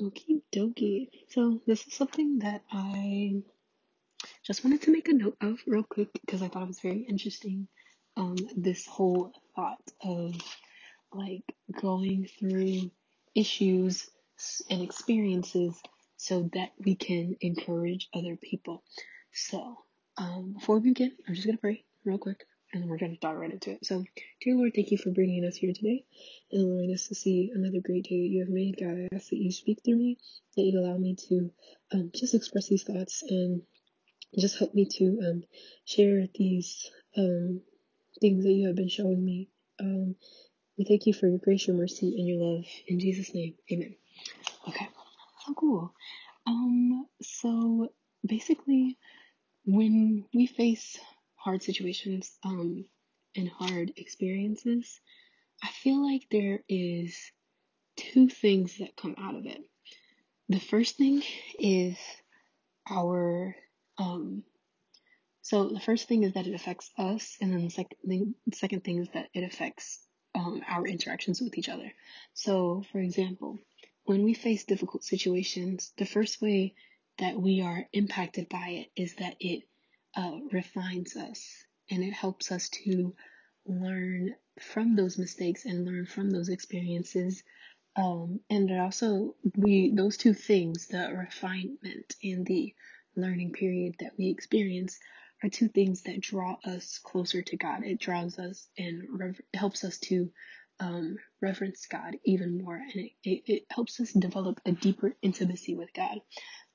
Okie dokie. So this is something that I just wanted to make a note of real quick because I thought it was very interesting. Um, this whole thought of like going through issues and experiences so that we can encourage other people. So, um, before we begin, I'm just gonna pray real quick and we're gonna dive right into it. So, dear Lord, thank you for bringing us here today and allowing us to see another great day that you have made. God, I ask that you speak through me, that you allow me to um, just express these thoughts and just help me to um, share these um, things that you have been showing me. Um, we thank you for your grace, your mercy, and your love. In Jesus' name, amen. Okay, so cool. Um, so basically, when we face hard situations, um, and hard experiences, I feel like there is two things that come out of it. The first thing is our, um, so the first thing is that it affects us, and then the second thing, the second thing is that it affects um, our interactions with each other. So, for example, when we face difficult situations, the first way that we are impacted by it is that it uh, refines us and it helps us to learn from those mistakes and learn from those experiences. Um, and it also, we, those two things, the refinement and the learning period that we experience, are two things that draw us closer to God. It draws us and rever- helps us to um, reverence God even more, and it, it, it helps us develop a deeper intimacy with God.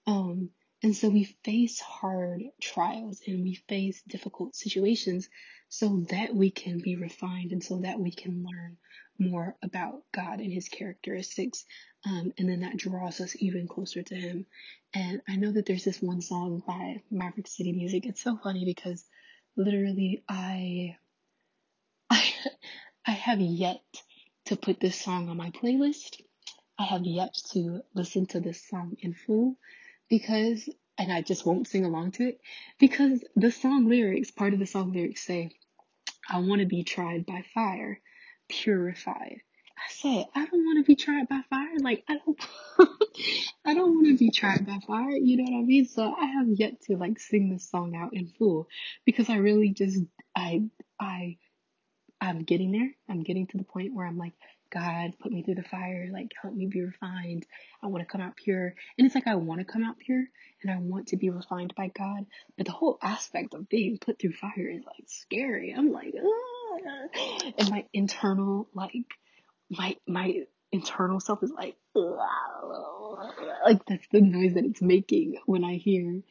Um, and so we face hard trials and we face difficult situations so that we can be refined and so that we can learn more about God and His characteristics. Um, and then that draws us even closer to Him. And I know that there's this one song by Maverick City Music. It's so funny because literally I, I, I have yet to put this song on my playlist. I have yet to listen to this song in full because, and I just won't sing along to it because the song lyrics, part of the song lyrics say, I want to be tried by fire, purified. I said, I don't want to be tried by fire. Like, I don't, I don't want to be tried by fire. You know what I mean? So I have yet to like sing this song out in full because I really just, I, I I'm getting there. I'm getting to the point where I'm like, God, put me through the fire, like help me be refined. I want to come out pure. And it's like I want to come out pure and I want to be refined by God. But the whole aspect of being put through fire is like scary. I'm like, ah. and my internal, like, my, my internal self is like, like that's the noise that it's making when I hear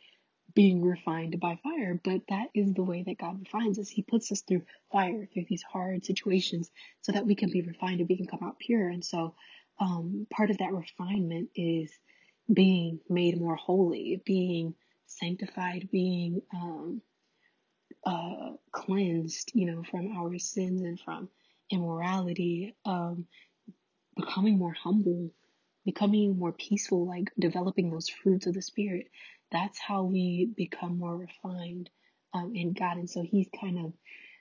being refined by fire, but that is the way that God refines us. He puts us through fire, through these hard situations, so that we can be refined and we can come out pure. And so, um, part of that refinement is being made more holy, being sanctified, being um, uh, cleansed, you know, from our sins and from immorality, um, becoming more humble, becoming more peaceful, like developing those fruits of the spirit. That's how we become more refined um, in God. And so He's kind of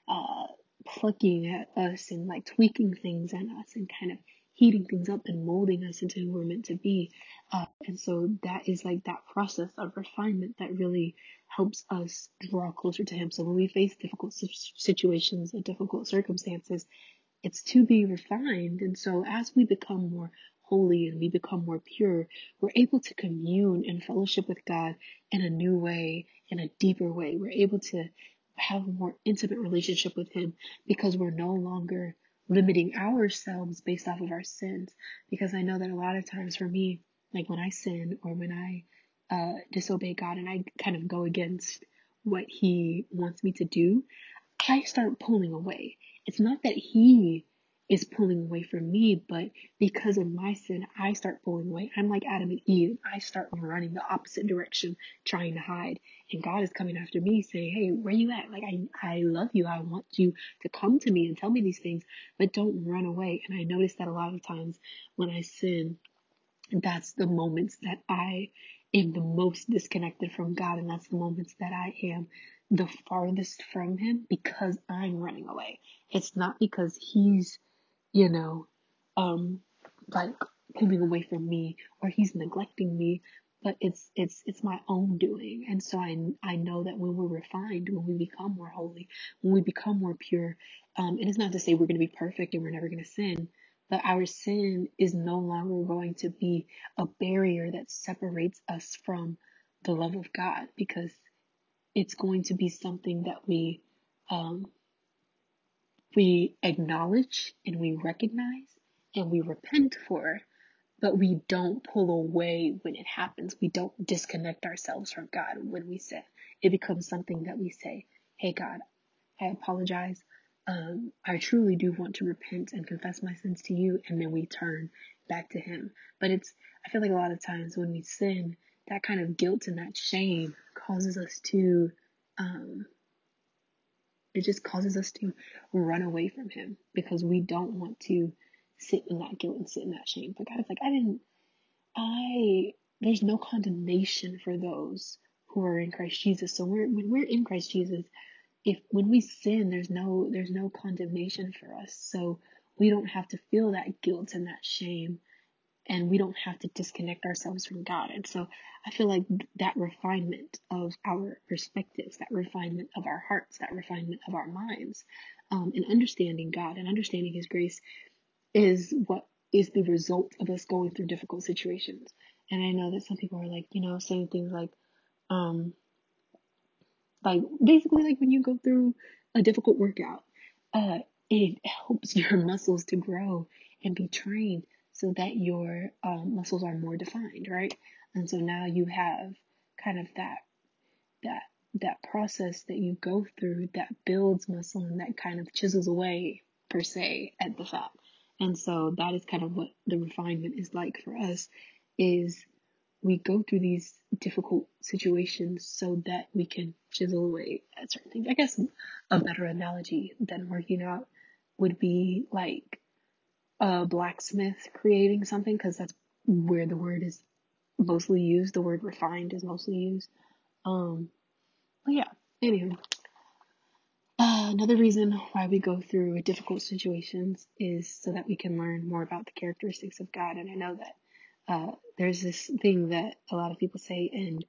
uh, plucking at us and like tweaking things at us and kind of heating things up and molding us into who we're meant to be. Uh, and so that is like that process of refinement that really helps us draw closer to Him. So when we face difficult situations and difficult circumstances, it's to be refined. And so as we become more holy and we become more pure, we're able to commune and fellowship with God in a new way, in a deeper way. We're able to have a more intimate relationship with Him because we're no longer limiting ourselves based off of our sins. Because I know that a lot of times for me, like when I sin or when I uh, disobey God and I kind of go against what He wants me to do, I start pulling away. It's not that he is pulling away from me, but because of my sin, I start pulling away. I'm like Adam and Eve. I start running the opposite direction, trying to hide. And God is coming after me saying, Hey, where you at? Like, I, I love you. I want you to come to me and tell me these things, but don't run away. And I notice that a lot of times when I sin, that's the moments that I am the most disconnected from God, and that's the moments that I am the farthest from Him because I'm running away. It's not because He's, you know, um, like pulling away from me or he's neglecting me but it's it's it's my own doing. And so i i know that when we're refined when we become more holy when we become more pure um and it's not to say we're going to be perfect and we're never going to sin but our sin is no longer going to be a barrier that separates us from the love of god because it's going to be something that we um we acknowledge and we recognize and we repent for but we don't pull away when it happens. We don't disconnect ourselves from God when we sin. It becomes something that we say, Hey God, I apologize. Um, I truly do want to repent and confess my sins to you, and then we turn back to Him. But it's, I feel like a lot of times when we sin, that kind of guilt and that shame causes us to, um, it just causes us to run away from Him because we don't want to sit in that guilt and sit in that shame. But God is like, I didn't, I there's no condemnation for those who are in Christ Jesus. So we're when we're in Christ Jesus, if when we sin, there's no there's no condemnation for us. So we don't have to feel that guilt and that shame and we don't have to disconnect ourselves from God. And so I feel like that refinement of our perspectives, that refinement of our hearts, that refinement of our minds, um, and understanding God and understanding His grace is what is the result of us going through difficult situations. And I know that some people are like, you know, saying things like, um, like basically like when you go through a difficult workout, uh, it helps your muscles to grow and be trained so that your um, muscles are more defined, right? And so now you have kind of that that that process that you go through that builds muscle and that kind of chisels away per se at the fat. And so that is kind of what the refinement is like for us is we go through these difficult situations so that we can chisel away at certain things. I guess a better analogy than working out would be like a blacksmith creating something because that's where the word is mostly used. The word refined is mostly used. Um, but yeah, anywho. Uh, another reason why we go through difficult situations is so that we can learn more about the characteristics of God. And I know that uh, there's this thing that a lot of people say in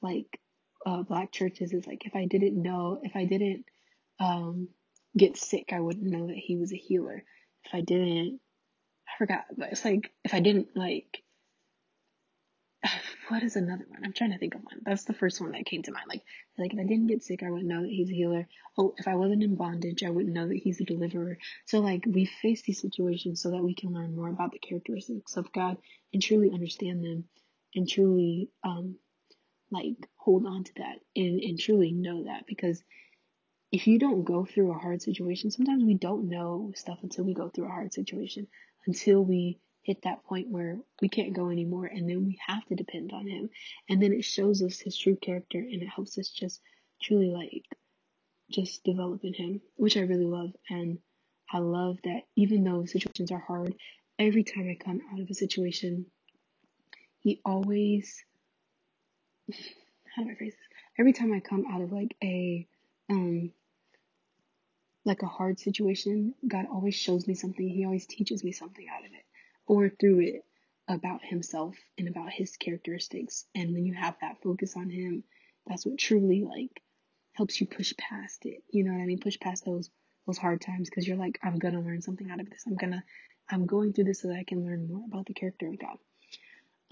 like uh, black churches is like, if I didn't know, if I didn't um, get sick, I wouldn't know that He was a healer. If I didn't, I forgot, but it's like if I didn't like what is another one? I'm trying to think of one. That's the first one that came to mind. Like, like if I didn't get sick, I wouldn't know that he's a healer. Oh, if I wasn't in bondage, I wouldn't know that he's a deliverer. So like we face these situations so that we can learn more about the characteristics of God and truly understand them and truly um like hold on to that and, and truly know that because if you don't go through a hard situation, sometimes we don't know stuff until we go through a hard situation, until we hit that point where we can't go anymore and then we have to depend on him. And then it shows us his true character and it helps us just truly like just develop in him, which I really love. And I love that even though situations are hard, every time I come out of a situation, he always how do I phrase this? Every time I come out of like a um like a hard situation, God always shows me something. He always teaches me something out of it or through it about himself and about his characteristics. And when you have that focus on him, that's what truly like helps you push past it. You know what I mean? Push past those those hard times because you're like, I'm gonna learn something out of this. I'm gonna I'm going through this so that I can learn more about the character of God.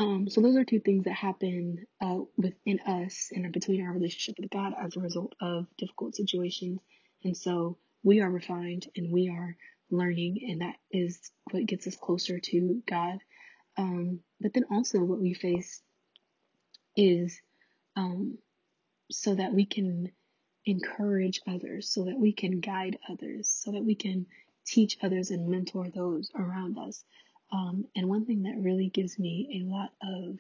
Um, so those are two things that happen uh, within us and between our relationship with God as a result of difficult situations. And so we are refined and we are learning, and that is what gets us closer to God. Um, but then also what we face is um, so that we can encourage others, so that we can guide others, so that we can teach others and mentor those around us. Um, and one thing that really gives me a lot of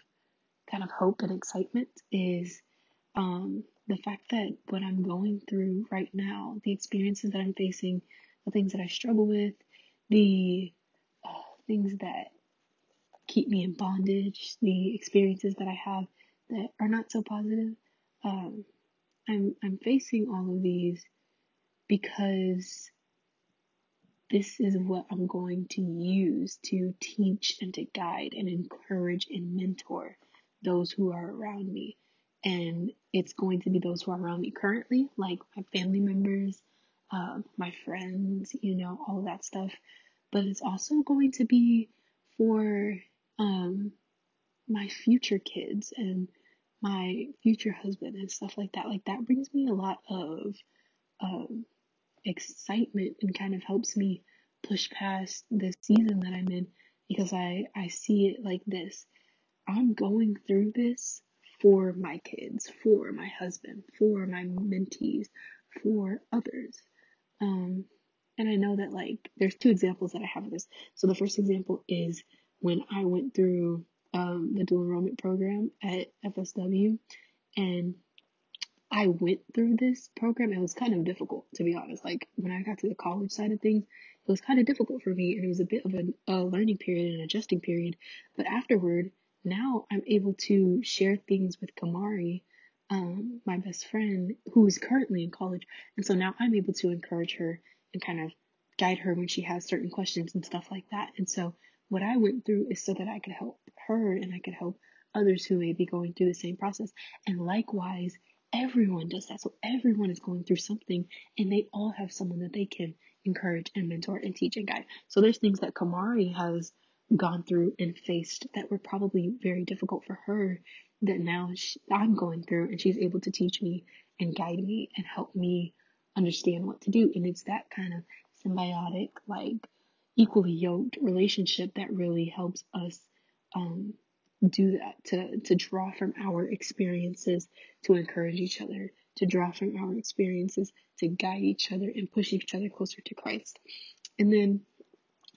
kind of hope and excitement is um, the fact that what I'm going through right now, the experiences that I'm facing, the things that I struggle with, the uh, things that keep me in bondage, the experiences that I have that are not so positive, um, I'm I'm facing all of these because this is what I'm going to use to teach and to guide and encourage and mentor those who are around me. And it's going to be those who are around me currently, like my family members, uh, my friends, you know, all that stuff. But it's also going to be for um, my future kids and my future husband and stuff like that. Like that brings me a lot of um, excitement and kind of helps me push past the season that I'm in because I, I see it like this. I'm going through this for my kids, for my husband, for my mentees, for others. Um, and I know that like there's two examples that I have of this. So the first example is when I went through um, the dual enrollment program at FSW, and I went through this program. It was kind of difficult, to be honest. Like when I got to the college side of things, it was kind of difficult for me, and it was a bit of a, a learning period and adjusting period. But afterward, now I'm able to share things with Kamari, um, my best friend, who is currently in college, and so now I'm able to encourage her and kind of guide her when she has certain questions and stuff like that. And so what I went through is so that I could help her and I could help others who may be going through the same process. And likewise, everyone does that. So everyone is going through something and they all have someone that they can encourage and mentor and teach and guide. So there's things that Kamari has gone through and faced that were probably very difficult for her that now she, I'm going through and she's able to teach me and guide me and help me understand what to do. And it's that kind of symbiotic, like equally yoked relationship that really helps us um, do that to to draw from our experiences to encourage each other to draw from our experiences to guide each other and push each other closer to Christ and then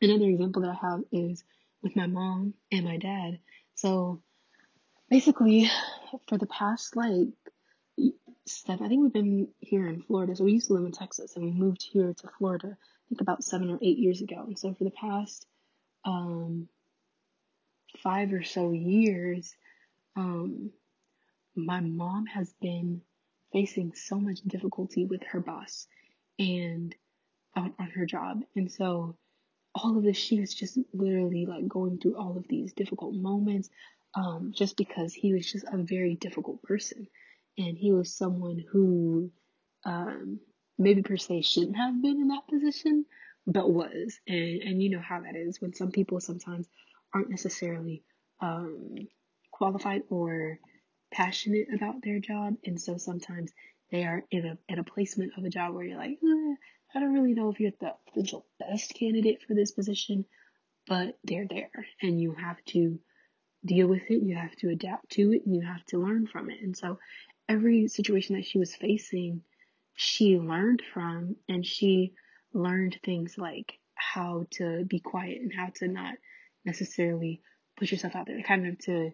another example that I have is with my mom and my dad. So basically for the past like seven I think we've been here in Florida. So we used to live in Texas and we moved here to Florida I think about seven or eight years ago. And so for the past um five or so years, um, my mom has been facing so much difficulty with her boss and on, on her job. And so all of this, she was just literally like going through all of these difficult moments, um, just because he was just a very difficult person. And he was someone who, um, maybe per se shouldn't have been in that position, but was. And, and you know how that is when some people sometimes aren't necessarily um, qualified or passionate about their job, and so sometimes they are in a in a placement of a job where you're like, eh, I don't really know if you're the potential best candidate for this position, but they're there, and you have to deal with it, you have to adapt to it, and you have to learn from it. And so, every situation that she was facing, she learned from, and she learned things like how to be quiet and how to not necessarily put yourself out there, kind of to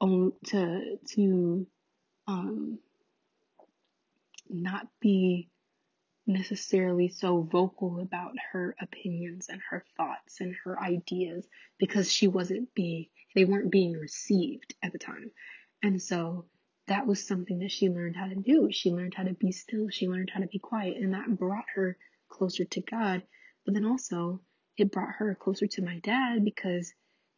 own to to um not be necessarily so vocal about her opinions and her thoughts and her ideas because she wasn't being they weren't being received at the time. And so that was something that she learned how to do. She learned how to be still, she learned how to be quiet, and that brought her closer to God. But then also it brought her closer to my dad because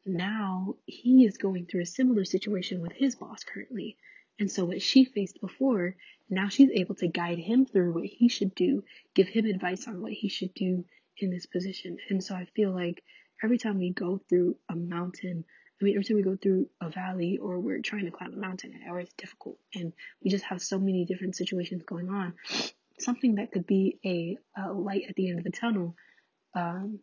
now he is going through a similar situation with his boss currently. And so what she faced before, now she's able to guide him through what he should do, give him advice on what he should do in this position. And so I feel like every time we go through a mountain, I mean, every time we go through a valley or we're trying to climb a mountain or it's difficult and we just have so many different situations going on, something that could be a, a light at the end of the tunnel um,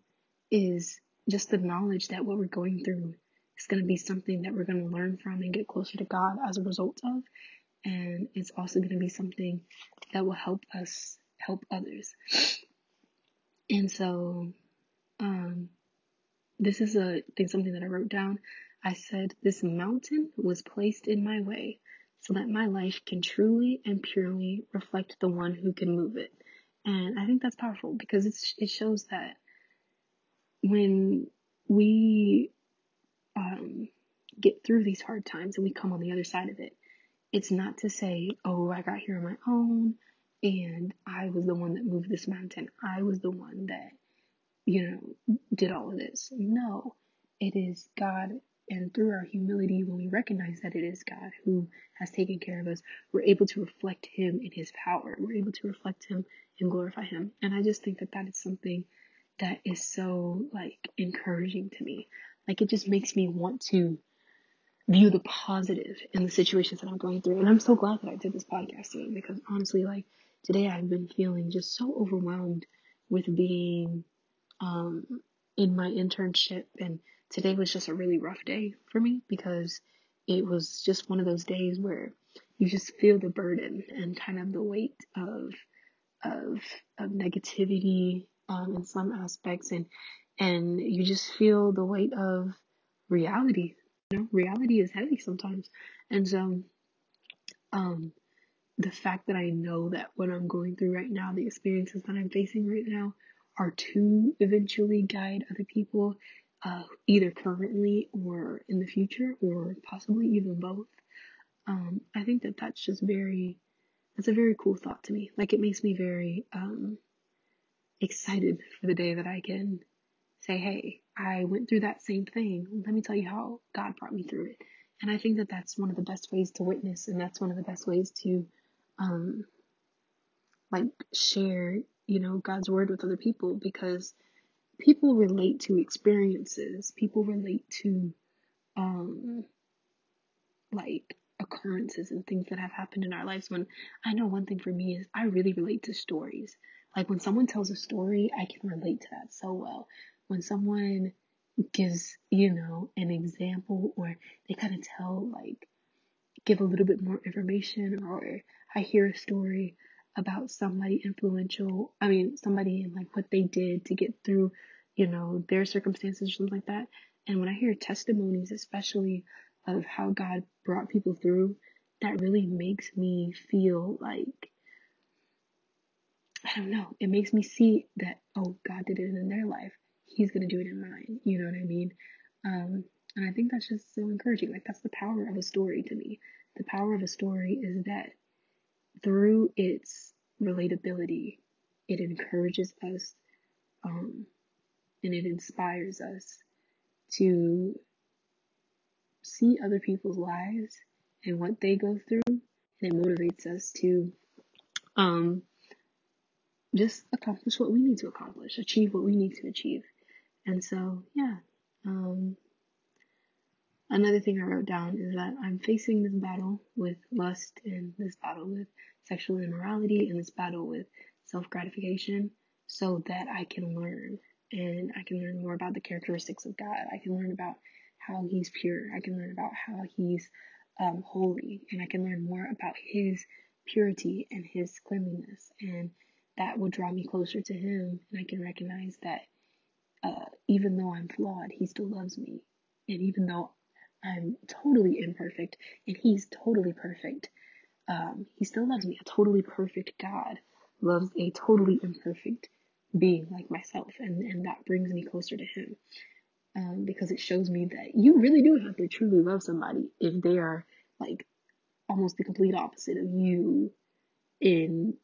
is just the knowledge that what we're going through is going to be something that we're going to learn from and get closer to God as a result of. And it's also going to be something that will help us help others. And so, um, this is a thing, something that I wrote down. I said, This mountain was placed in my way so that my life can truly and purely reflect the one who can move it. And I think that's powerful because it's, it shows that when we um, get through these hard times and we come on the other side of it, it's not to say, oh, I got here on my own and I was the one that moved this mountain. I was the one that you know, did all of this. No, it is God. And through our humility, when we recognize that it is God who has taken care of us, we're able to reflect Him in His power. We're able to reflect Him and glorify Him. And I just think that that is something that is so like encouraging to me. Like it just makes me want to view the positive in the situations that I'm going through. And I'm so glad that I did this podcast today because honestly, like today I've been feeling just so overwhelmed with being um, in my internship. And today was just a really rough day for me because it was just one of those days where you just feel the burden and kind of the weight of of of negativity um, in some aspects and and you just feel the weight of reality. You know reality is heavy sometimes. And so um the fact that i know that what i'm going through right now the experiences that i'm facing right now are to eventually guide other people uh, either currently or in the future or possibly even both. Um, i think that that's just very that's a very cool thought to me. Like it makes me very um, excited for the day that I can say, hey, I went through that same thing. Let me tell you how God brought me through it. And I think that that's one of the best ways to witness, and that's one of the best ways to, um, like share, you know, God's word with other people because people relate to experiences. People relate to, um, like occurrences and things that have happened in our lives. When I know one thing for me is I really relate to stories. Like when someone tells a story, I can relate to that so well. When someone gives, you know, an example or they kind of tell like give a little bit more information or I hear a story about somebody influential, I mean somebody and like what they did to get through, you know, their circumstances or something like that. And when I hear testimonies, especially of how God brought people through, that really makes me feel like I don't know. It makes me see that, oh, God did it in their life. He's to do it in mine. You know what I mean? Um, and I think that's just so encouraging. Like, that's the power of a story to me. The power of a story is that through its relatability, it encourages us um, and it inspires us to see other people's lives and what they go through, and it motivates us to um, just accomplish what we need to accomplish, achieve what we need to achieve. And so, yeah. Um, another thing I wrote down is that I'm facing this battle with lust and this battle with sexual immorality and this battle with self gratification so that I can learn and I can learn more about the characteristics of God. I can learn about how He's pure. I can learn about how He's um, holy and I can learn more about His purity and His cleanliness. And that will draw me closer to Him. And I can recognize that uh, even though I'm flawed, He still loves me. And even though I'm totally imperfect and He's totally perfect, um, He still loves me. A totally perfect God loves a totally imperfect being like myself. And, and that brings me closer to Him. Um, because it shows me that you really do have to truly love somebody if they are like almost the complete opposite of you in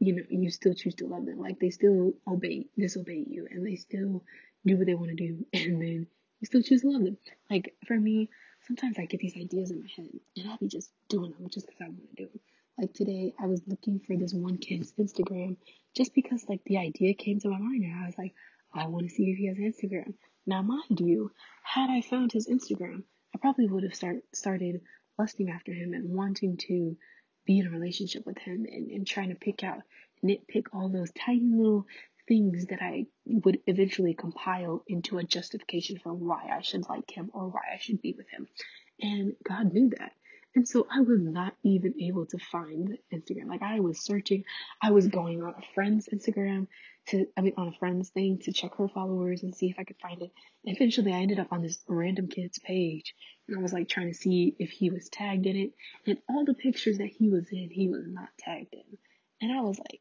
you know, you still choose to love them. Like they still obey, disobey you, and they still do what they want to do, and then you still choose to love them. Like for me, sometimes I get these ideas in my head, and I'll be just doing them just because I want to do them. Like today, I was looking for this one kid's Instagram just because like the idea came to my mind, and I was like, I want to see if he has Instagram. Now, mind you, had I found his Instagram, I probably would have start started lusting after him and wanting to be in a relationship with him and, and trying to pick out, nitpick all those tiny little things that I would eventually compile into a justification for why I should like him or why I should be with him. And God knew that. And so I was not even able to find Instagram. Like I was searching, I was going on a friend's Instagram to, I mean, on a friend's thing to check her followers and see if I could find it. And eventually I ended up on this random kid's page and I was like trying to see if he was tagged in it. And all the pictures that he was in, he was not tagged in. And I was like,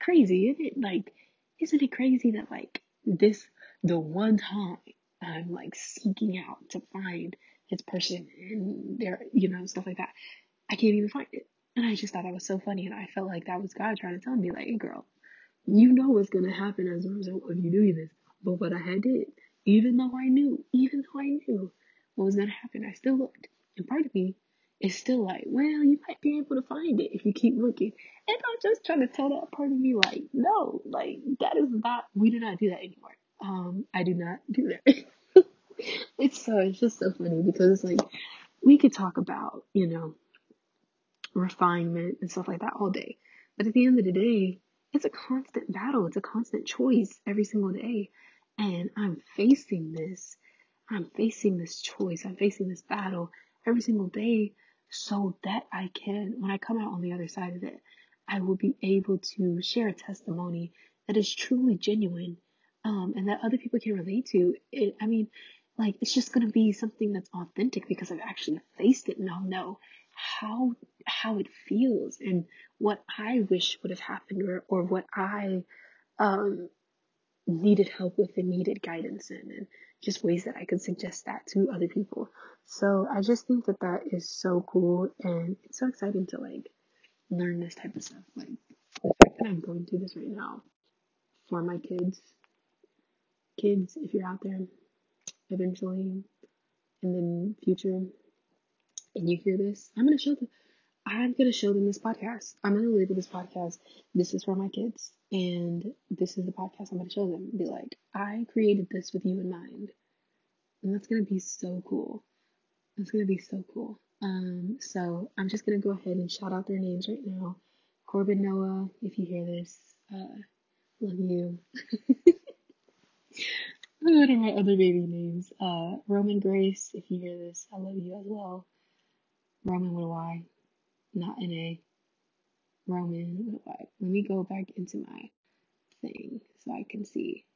crazy, isn't it? Like, isn't it crazy that like this, the one time I'm like seeking out to find his person and their, you know, stuff like that, I can't even find it. And I just thought that was so funny. And I felt like that was God trying to tell me, like, hey, girl, you know what's going to happen as a result of you doing this. But what I had did, even though I knew, even though I knew what was gonna happen, I still looked. And part of me is still like, well, you might be able to find it if you keep looking. And I'm just trying to tell that part of me, like, no, like that is not. We do not do that anymore. Um, I do not do that. it's so it's just so funny because it's like we could talk about, you know, refinement and stuff like that all day. But at the end of the day, it's a constant battle. It's a constant choice every single day. And I'm facing this. I'm facing this choice. I'm facing this battle every single day so that I can, when I come out on the other side of it, I will be able to share a testimony that is truly genuine um, and that other people can relate to. It, I mean, like, it's just going to be something that's authentic because I've actually faced it and I'll know how how it feels and what I wish would have happened or, or what I um, needed help with and needed guidance in and just ways that I could suggest that to other people. So I just think that that is so cool and it's so exciting to like learn this type of stuff. Like the fact that I'm going through this right now for my kids. Kids, if you're out there, eventually in the future, and you hear this, I'm gonna show them. I'm gonna show them this podcast. I'm gonna label this podcast. This is for my kids, and this is the podcast I'm gonna show them. Be like, I created this with you in mind, and that's gonna be so cool. That's gonna be so cool. Um, so I'm just gonna go ahead and shout out their names right now. Corbin Noah, if you hear this, uh, love you. What are my other baby names? Uh, Roman Grace, if you hear this, I love you as well. Roman with a Y, not an A. Roman with a Y. Let me go back into my thing so I can see.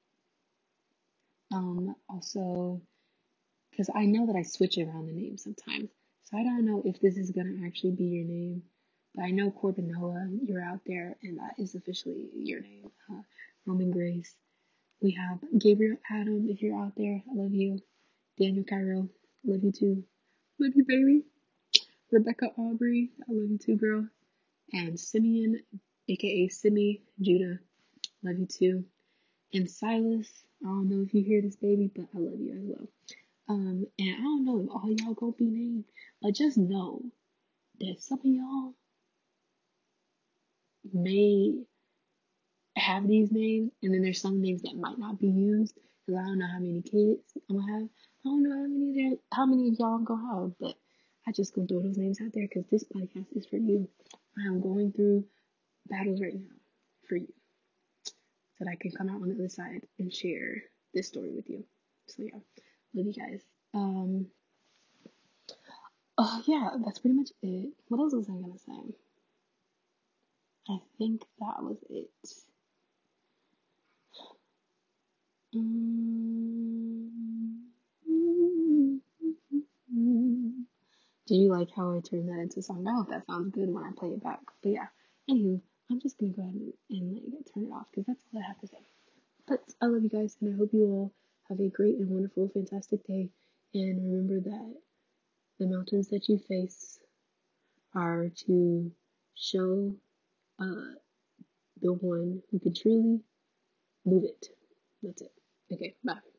Um, also, because I know that I switch around the names sometimes, so I don't know if this is gonna actually be your name. But I know Corbin Noah, you're out there, and that is officially your name. Uh, Roman Grace. We have Gabriel Adam, if you're out there, I love you. Daniel Cairo, love you too. Love you, baby. Rebecca Aubrey, I love you too, girl. And Simeon, aka Simi Judah, love you too. And Silas, I don't know if you hear this, baby, but I love you as well. Um, and I don't know if all y'all gonna be named, but just know that some of y'all may have these names, and then there's some names that might not be used because I don't know how many kids I'm gonna have. I don't know how many there, how many of y'all I'm gonna have, but I just gonna throw those names out there because this podcast is for you. I am going through battles right now for you, so that I can come out on the other side and share this story with you. So yeah, love you guys. Um. Oh yeah, that's pretty much it. What else was I gonna say? I think that was it. Mm. Do you like how I turned that into a song? I hope that sounds good when I play it back. But yeah, anywho, I'm just gonna go ahead and, and you turn it off because that's all I have to say. But I love you guys, and I hope you all have a great and wonderful, fantastic day. And remember that the mountains that you face are to show uh, the one who can truly move it. That's it. Okay, bye.